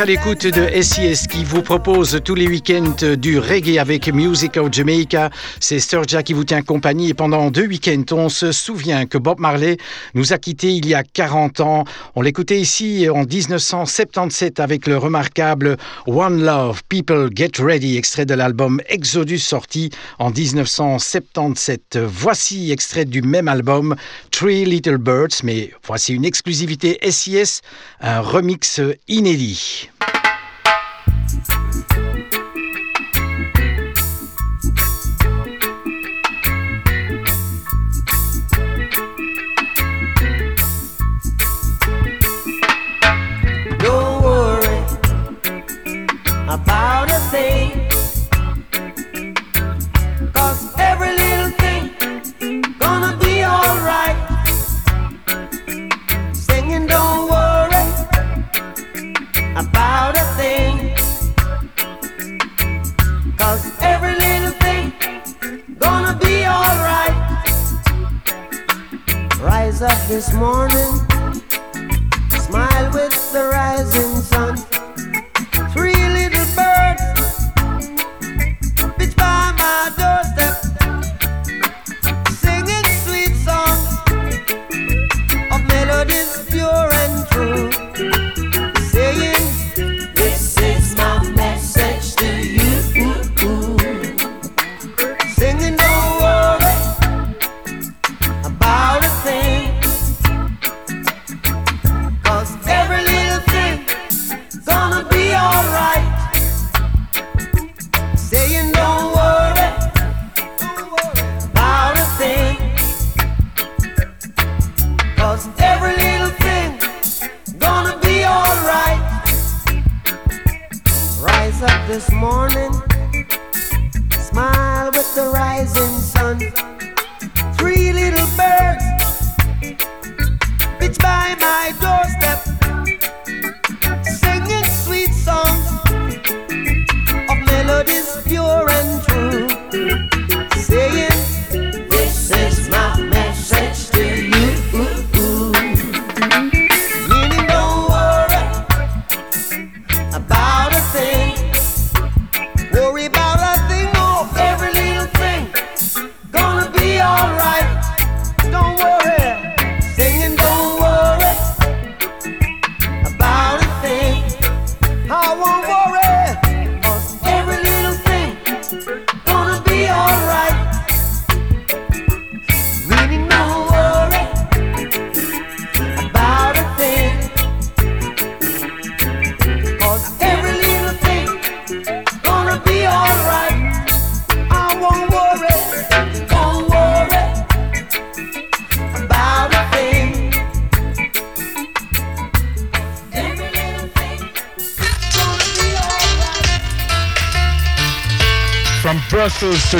À l'écoute de SIS qui vous propose tous les week-ends du reggae avec Music of Jamaica. C'est Sturgia qui vous tient compagnie et pendant deux week-ends, on se souvient que Bob Marley nous a quittés il y a 40 ans. On l'écoutait ici en 1977 avec le remarquable One Love, People Get Ready, extrait de l'album Exodus sorti en 1977. Voici extrait du même album Three Little Birds, mais voici une exclusivité SIS, un remix inédit.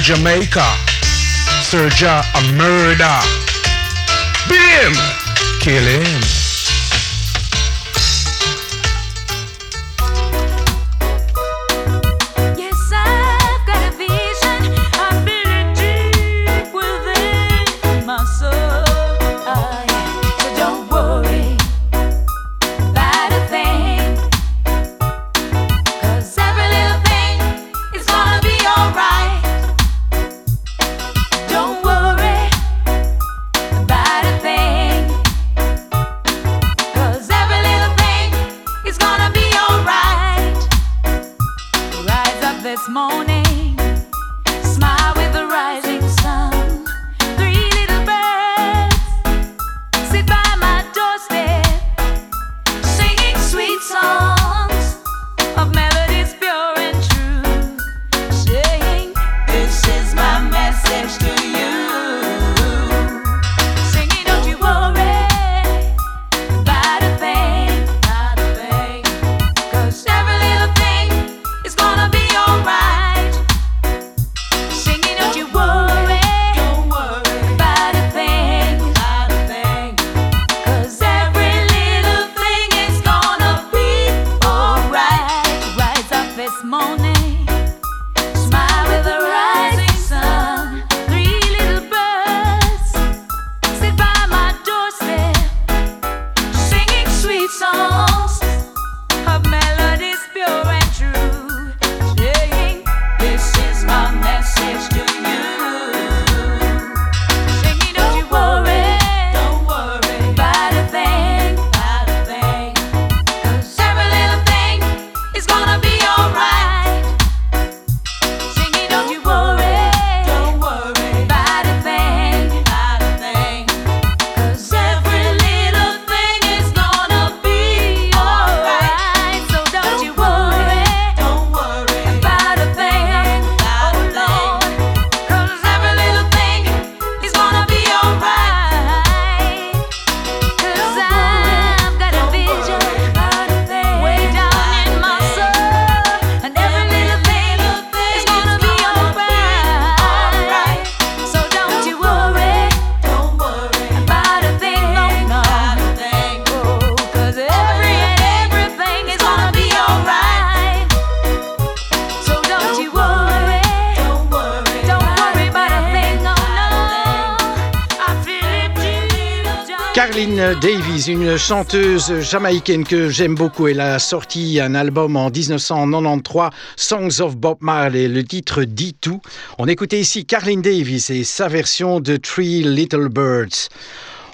Jamaica. Serja a murder. Beat him. Kill him. Chanteuse jamaïcaine que j'aime beaucoup. Elle a sorti un album en 1993, Songs of Bob Marley, le titre dit tout. On écoutait ici Carlin Davis et sa version de Three Little Birds.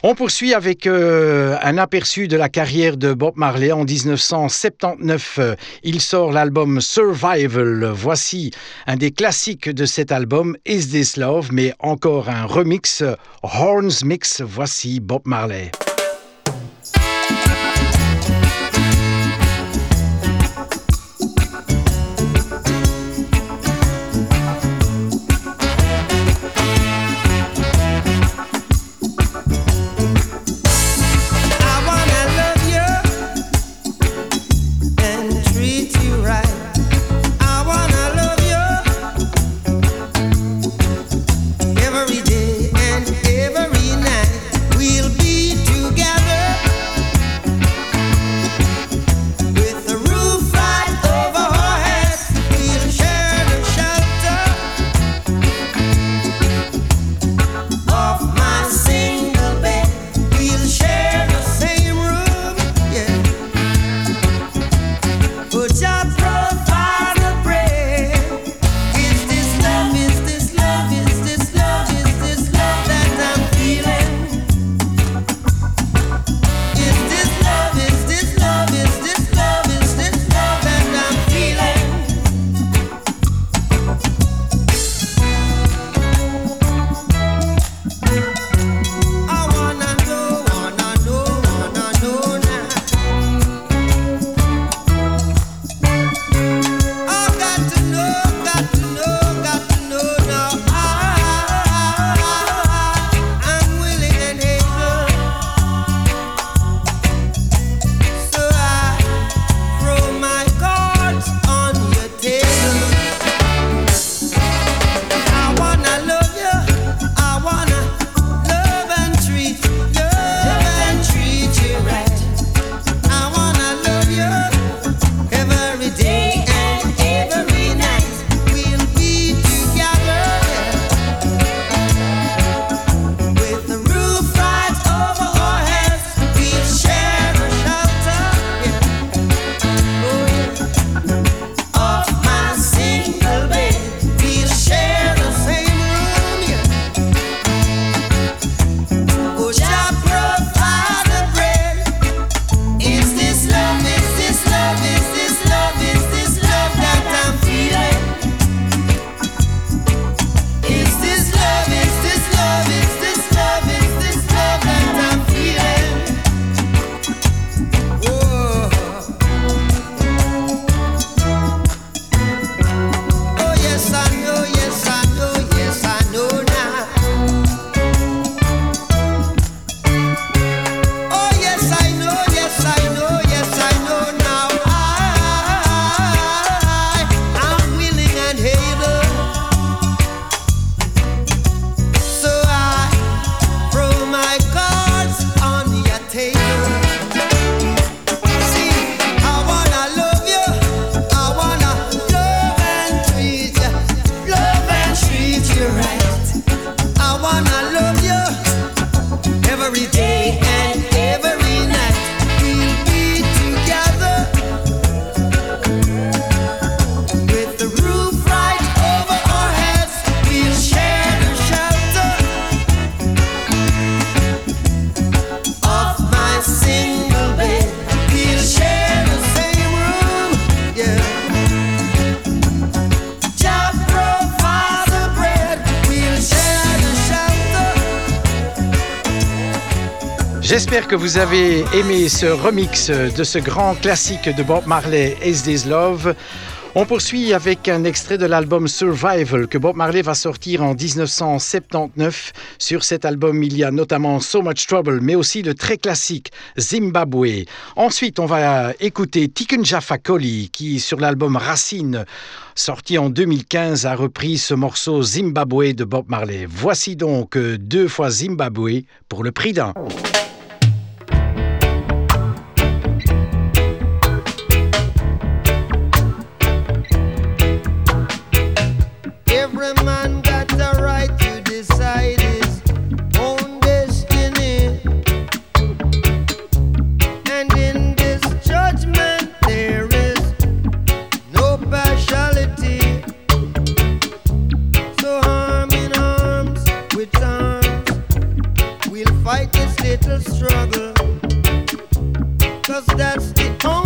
On poursuit avec euh, un aperçu de la carrière de Bob Marley en 1979. Il sort l'album Survival. Voici un des classiques de cet album, Is This Love, mais encore un remix, Horns Mix. Voici Bob Marley. J'espère que vous avez aimé ce remix de ce grand classique de Bob Marley, Is This Love on poursuit avec un extrait de l'album Survival que Bob Marley va sortir en 1979. Sur cet album, il y a notamment So Much Trouble, mais aussi le très classique Zimbabwe. Ensuite, on va écouter Tiken Jaffa qui, sur l'album Racine, sorti en 2015, a repris ce morceau Zimbabwe de Bob Marley. Voici donc deux fois Zimbabwe pour le prix d'un. little struggle. Cause that's the only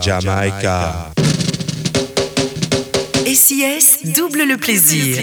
Jamaica. SIS double le plaisir.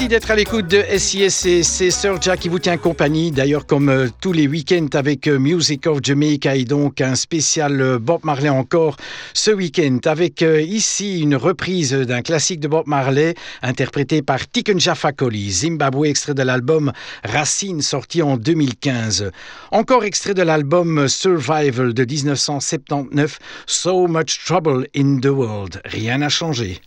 Merci d'être à l'écoute de SISC. C'est Sir Jack qui vous tient compagnie. D'ailleurs, comme euh, tous les week-ends avec euh, Music of Jamaica et donc un spécial euh, Bob Marley encore ce week-end avec ici une reprise d'un classique de Bob Marley interprété par Tikkun Jaffa Zimbabwe, extrait de l'album Racine sorti en 2015. Encore extrait de l'album Survival de 1979, So Much Trouble in the World. Rien n'a changé.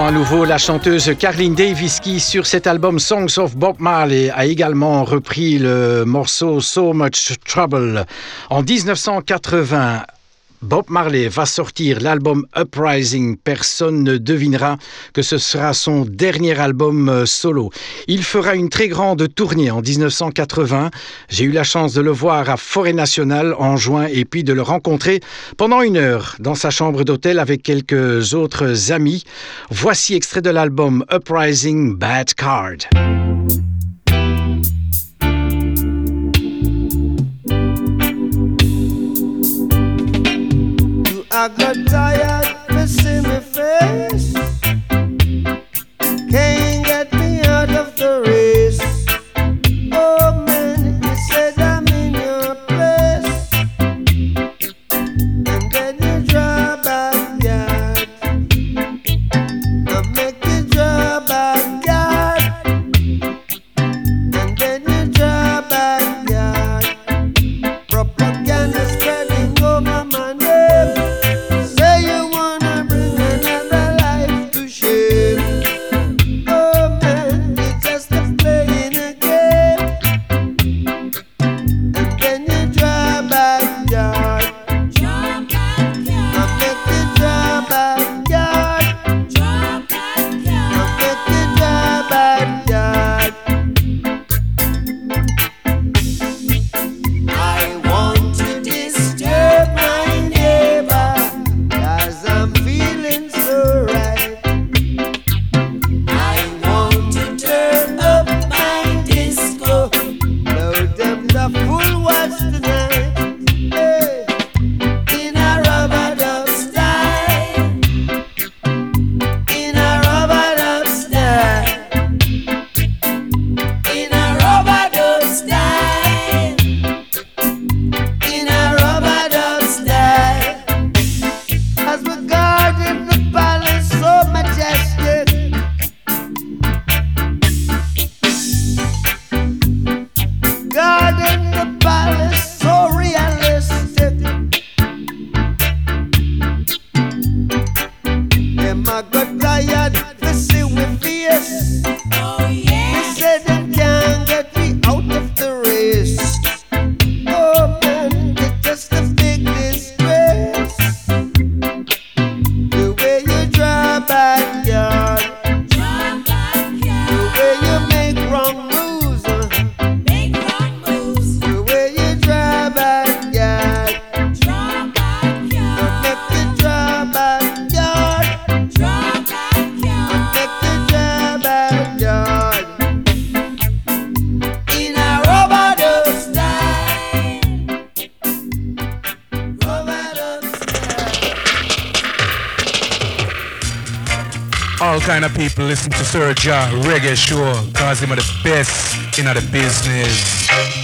À nouveau la chanteuse Carlin Davis qui sur cet album Songs of Bob Marley a également repris le morceau So Much Trouble. En 1980, Bob Marley va sortir l'album Uprising. Personne ne devinera que ce sera son dernier album euh, solo. Il fera une très grande tournée en 1980. J'ai eu la chance de le voir à Forêt Nationale en juin et puis de le rencontrer pendant une heure dans sa chambre d'hôtel avec quelques autres amis. Voici extrait de l'album Uprising Bad Card. I got tired to see my face. Listen to Sir Jah Reggae Show, cause him are the best in the business.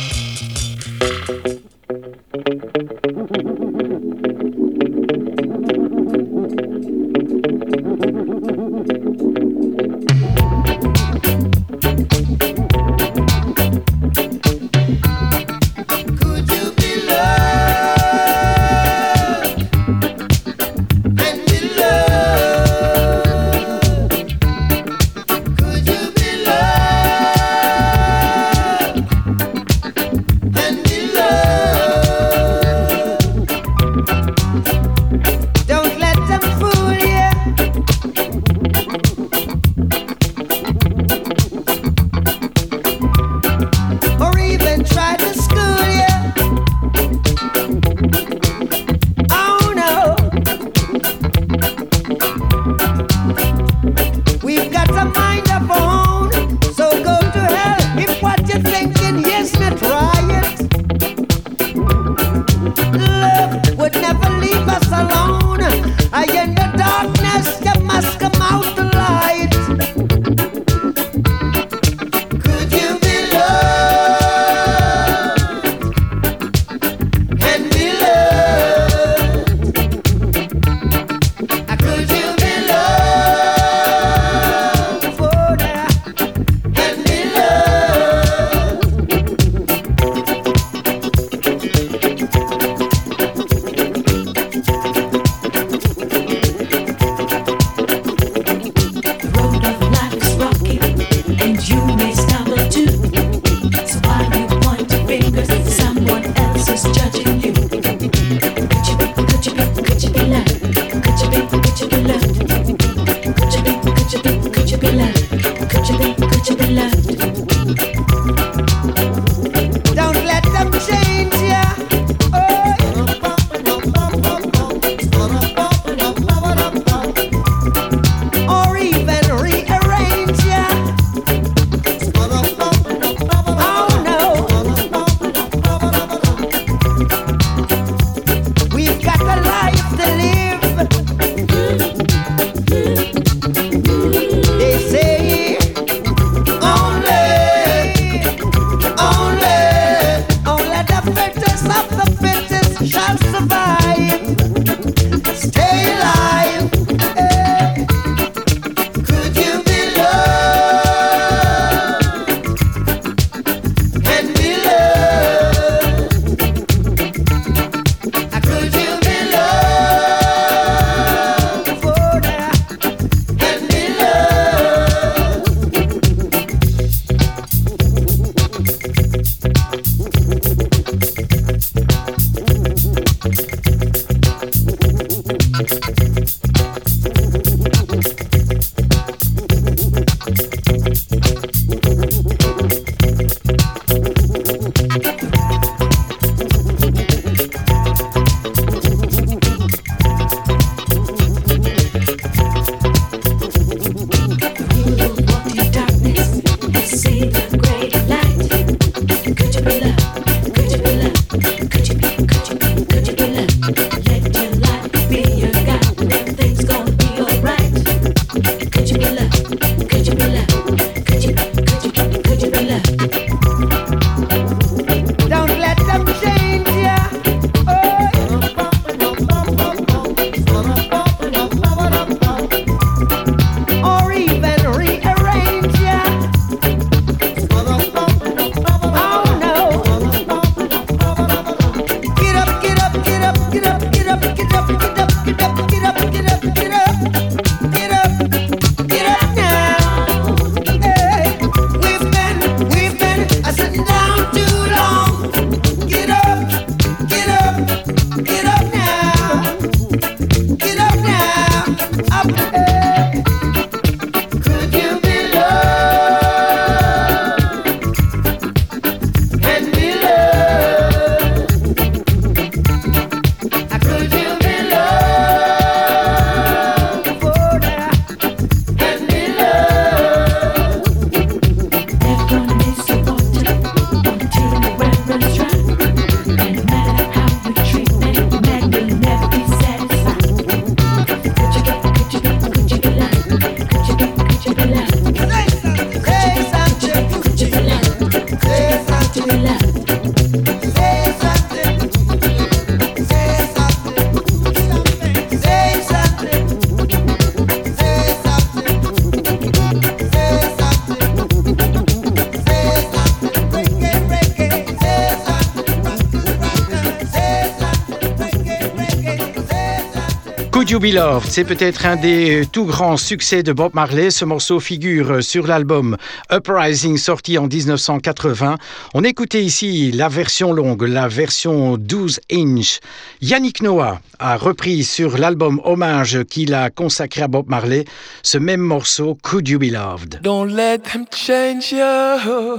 Could You Be Loved C'est peut-être un des tout grands succès de Bob Marley. Ce morceau figure sur l'album Uprising sorti en 1980. On écoutait ici la version longue, la version 12 inch. Yannick Noah a repris sur l'album hommage qu'il a consacré à Bob Marley ce même morceau Could You Be Loved. Don't let them change you.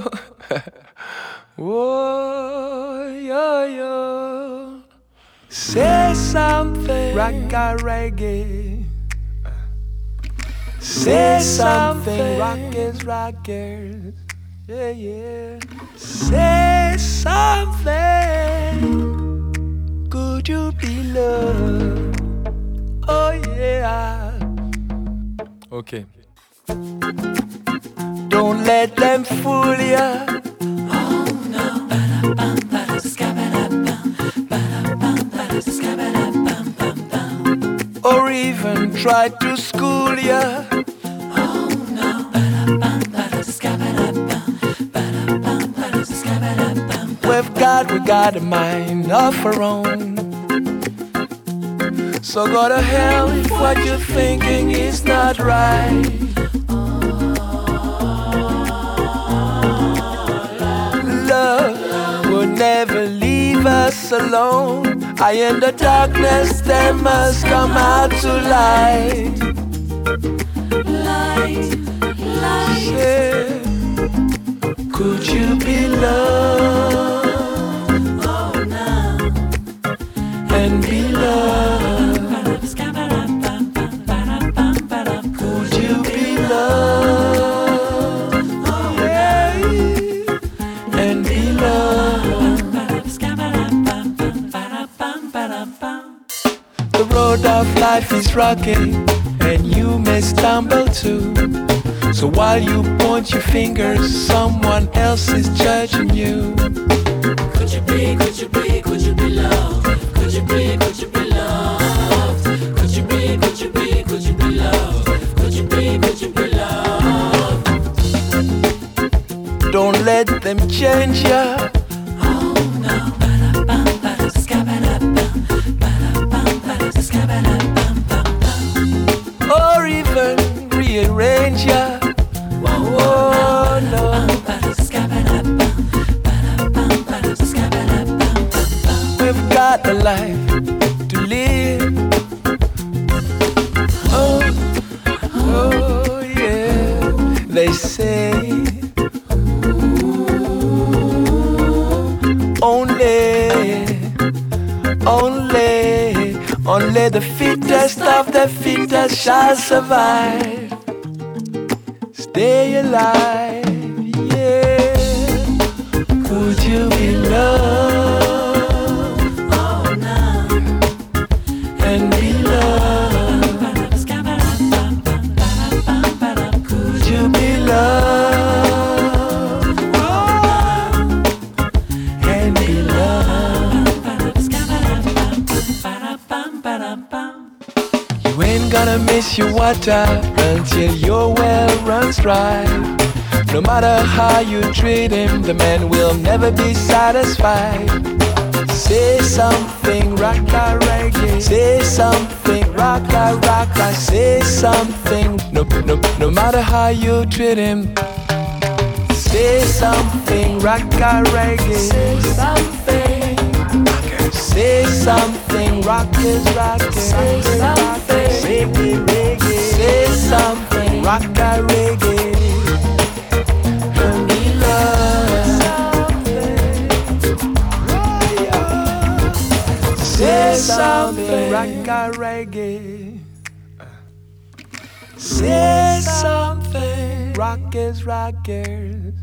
oh. Say something, Rock a reggae. Say something, rockers, rockers. Yeah, yeah. Say something. Could you be loved? Oh, yeah. Okay. Don't let them fool ya. Oh no. Or even try to school ya. Oh no. We've got, we got a mind of our own. So go to hell if what you're thinking is not right. Love will never leave us alone. I in the darkness, they must come out to light. Light, light. Say, could you be loved? Oh, no. And be loved. Of life is rocky and you may stumble too. So while you point your fingers, someone else is judging you. Could you be, could you be, could you be loved? Could you be, could you be loved? Could you be, could you be, could you be loved? Could you be, could you be loved? Don't let them change you. Shall survive. Stay alive. Water until your well runs dry. No matter how you treat him, the man will never be satisfied. Say something, rock reggae. Say something, rock rock Say something, no, no, no matter how you treat him. Say something, rock reggae. Say something, say something, rock is rockin'. Say something, reggae. Say something, rock reggae. And we love. Say something, rock reggae. Say something, rockers, rockers.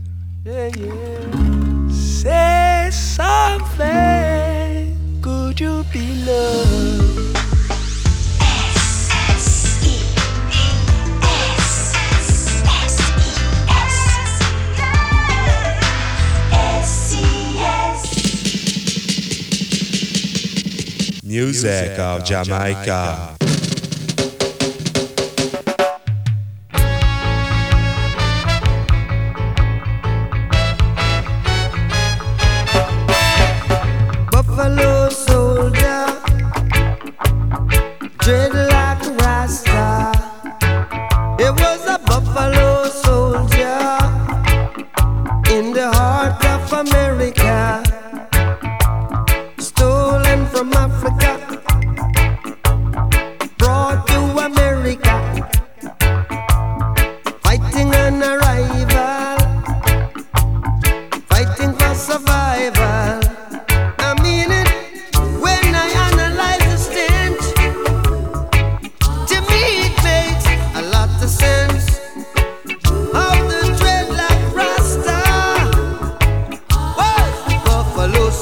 Yeah, yeah. Say something, could you be loved? Music of Jamaica.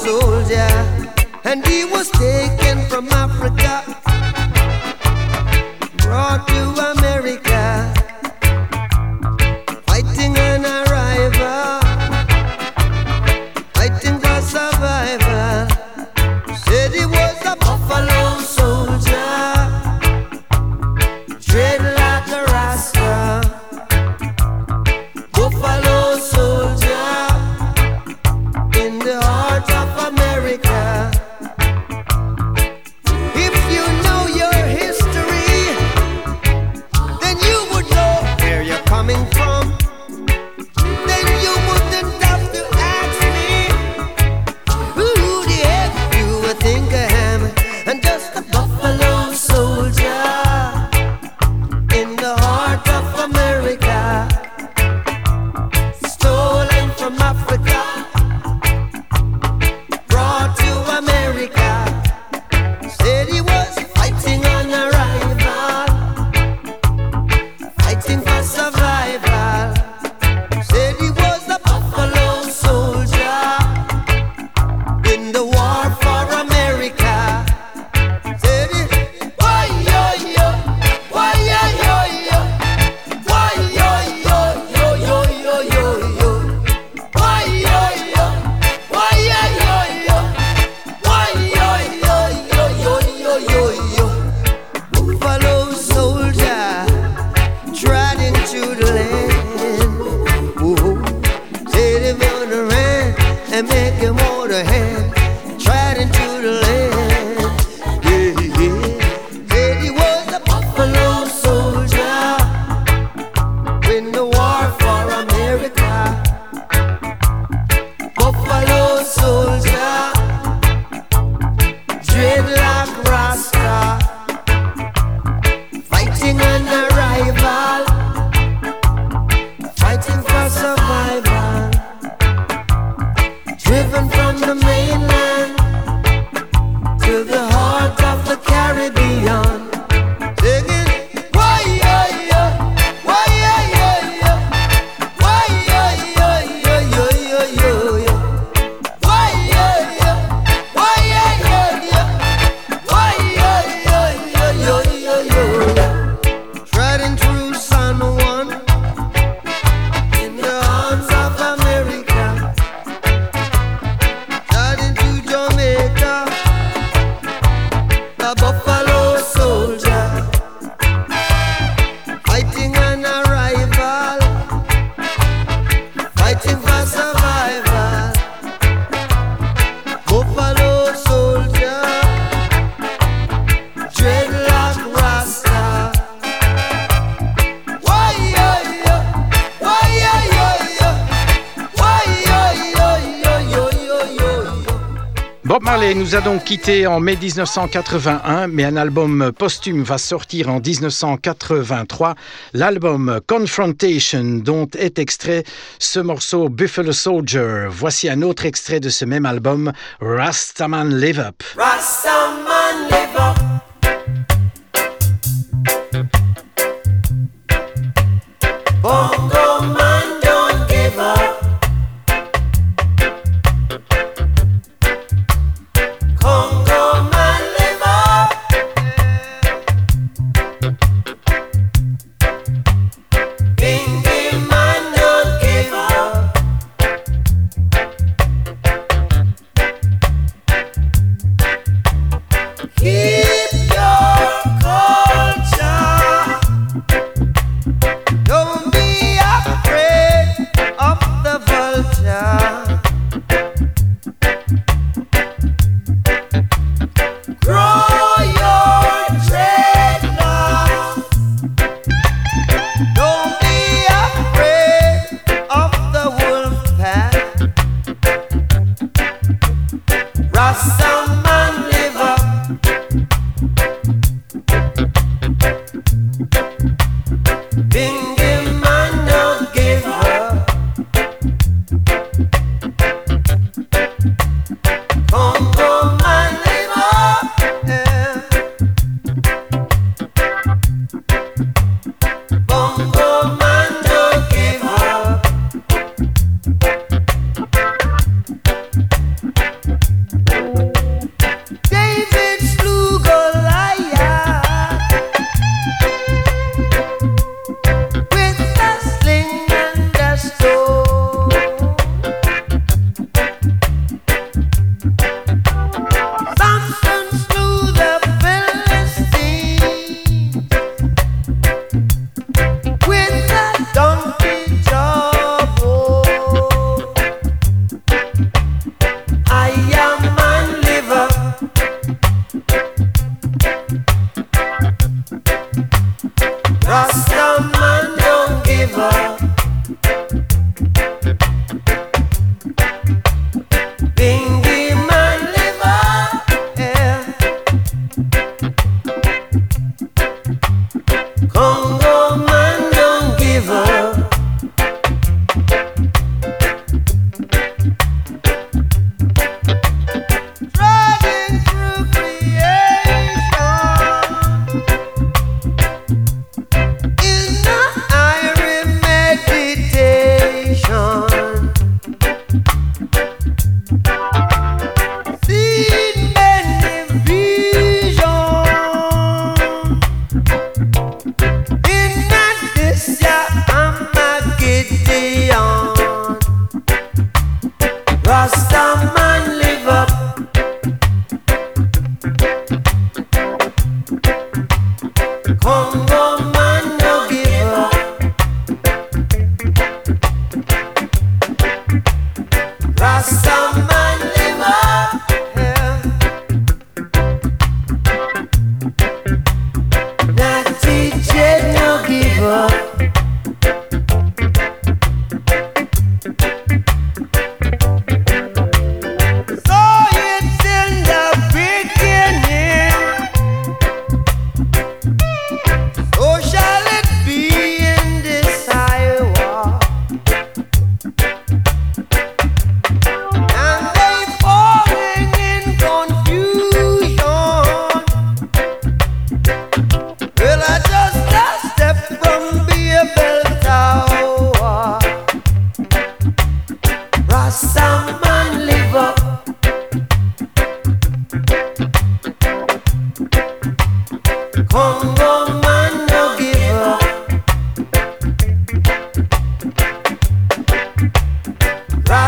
soldier, and he was taken from Africa the war quitté en mai 1981, mais un album posthume va sortir en 1983, l'album Confrontation, dont est extrait ce morceau Buffalo Soldier. Voici un autre extrait de ce même album, Rastaman Live Up.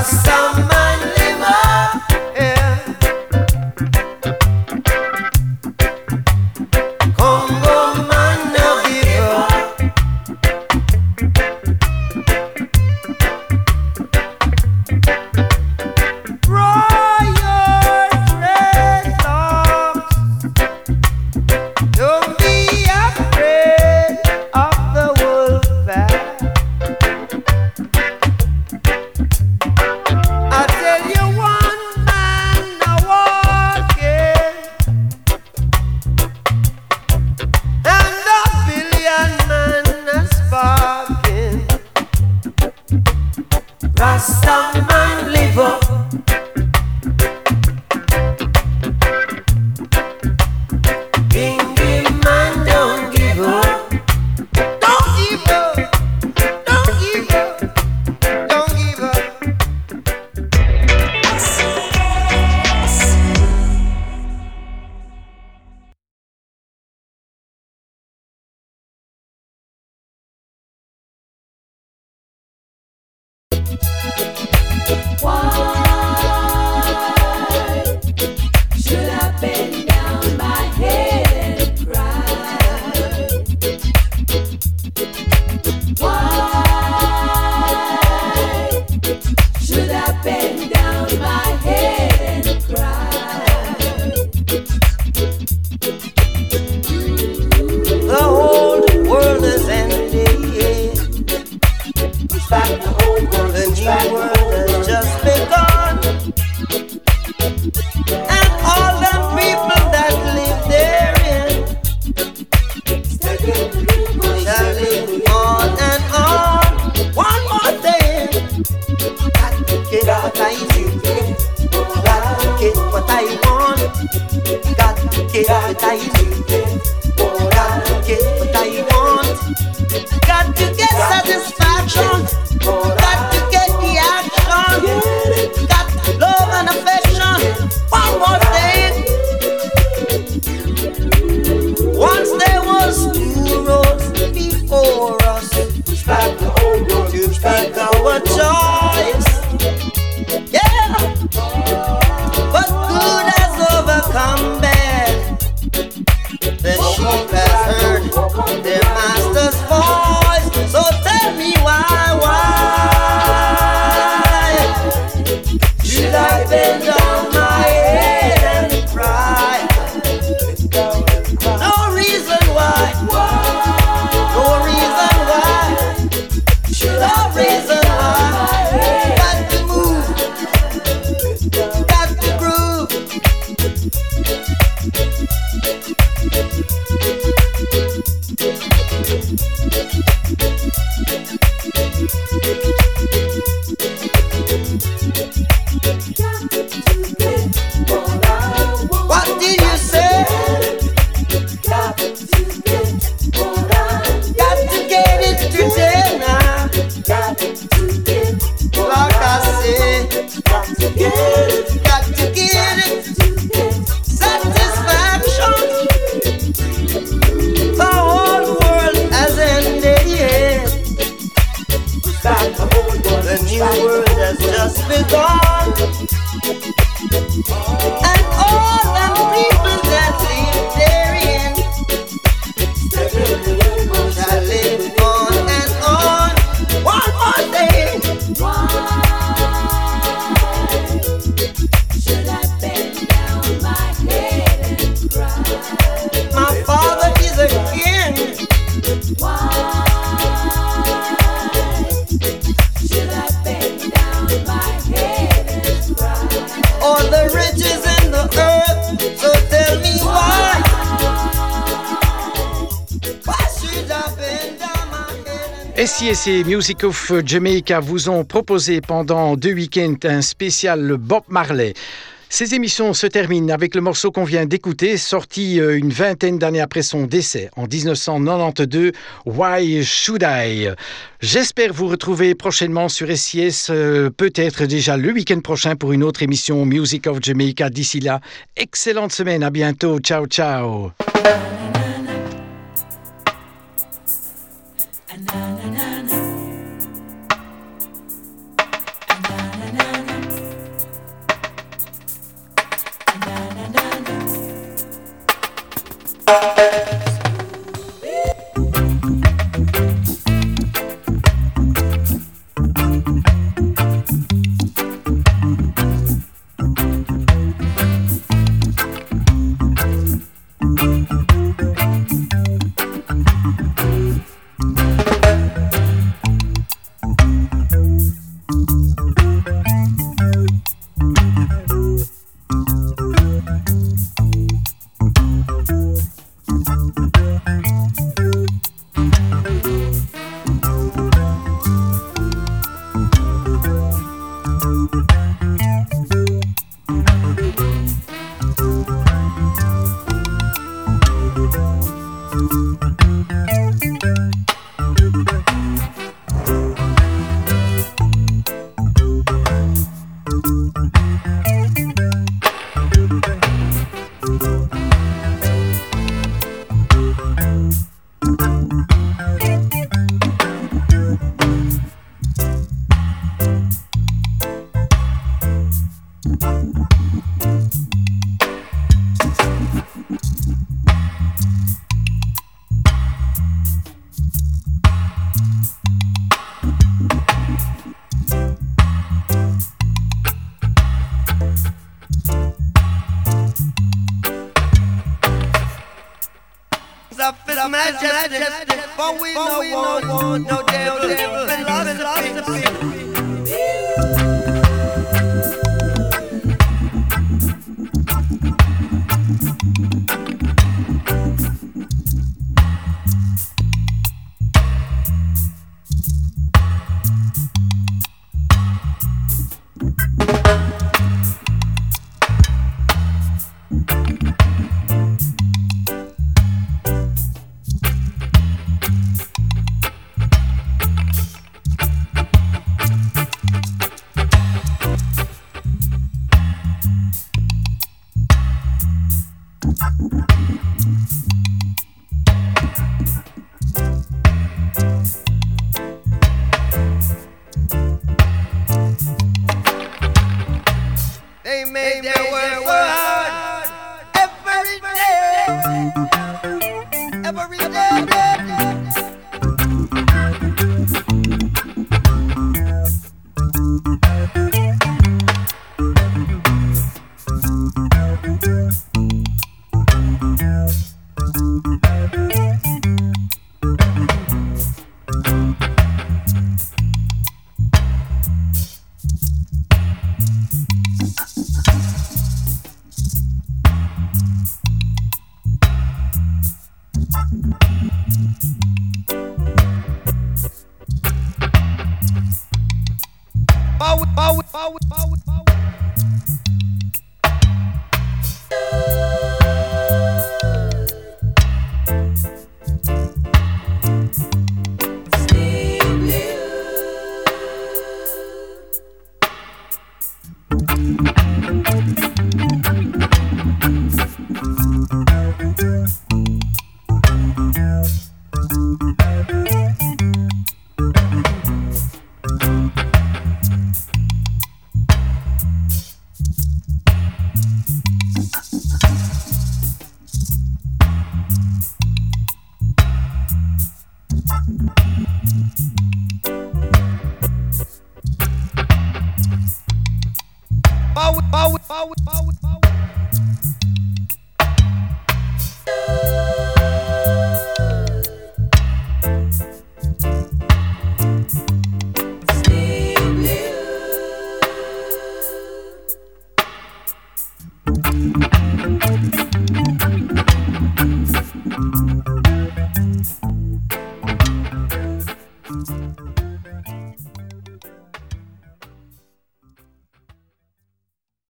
star. Et Music of Jamaica. Vous ont proposé pendant deux week-ends un spécial Bob Marley. Ces émissions se terminent avec le morceau qu'on vient d'écouter, sorti euh, une vingtaine d'années après son décès, en 1992, Why Should I? J'espère vous retrouver prochainement sur SIS, euh, peut-être déjà le week-end prochain pour une autre émission Music of Jamaica. D'ici là, excellente semaine, à bientôt, ciao ciao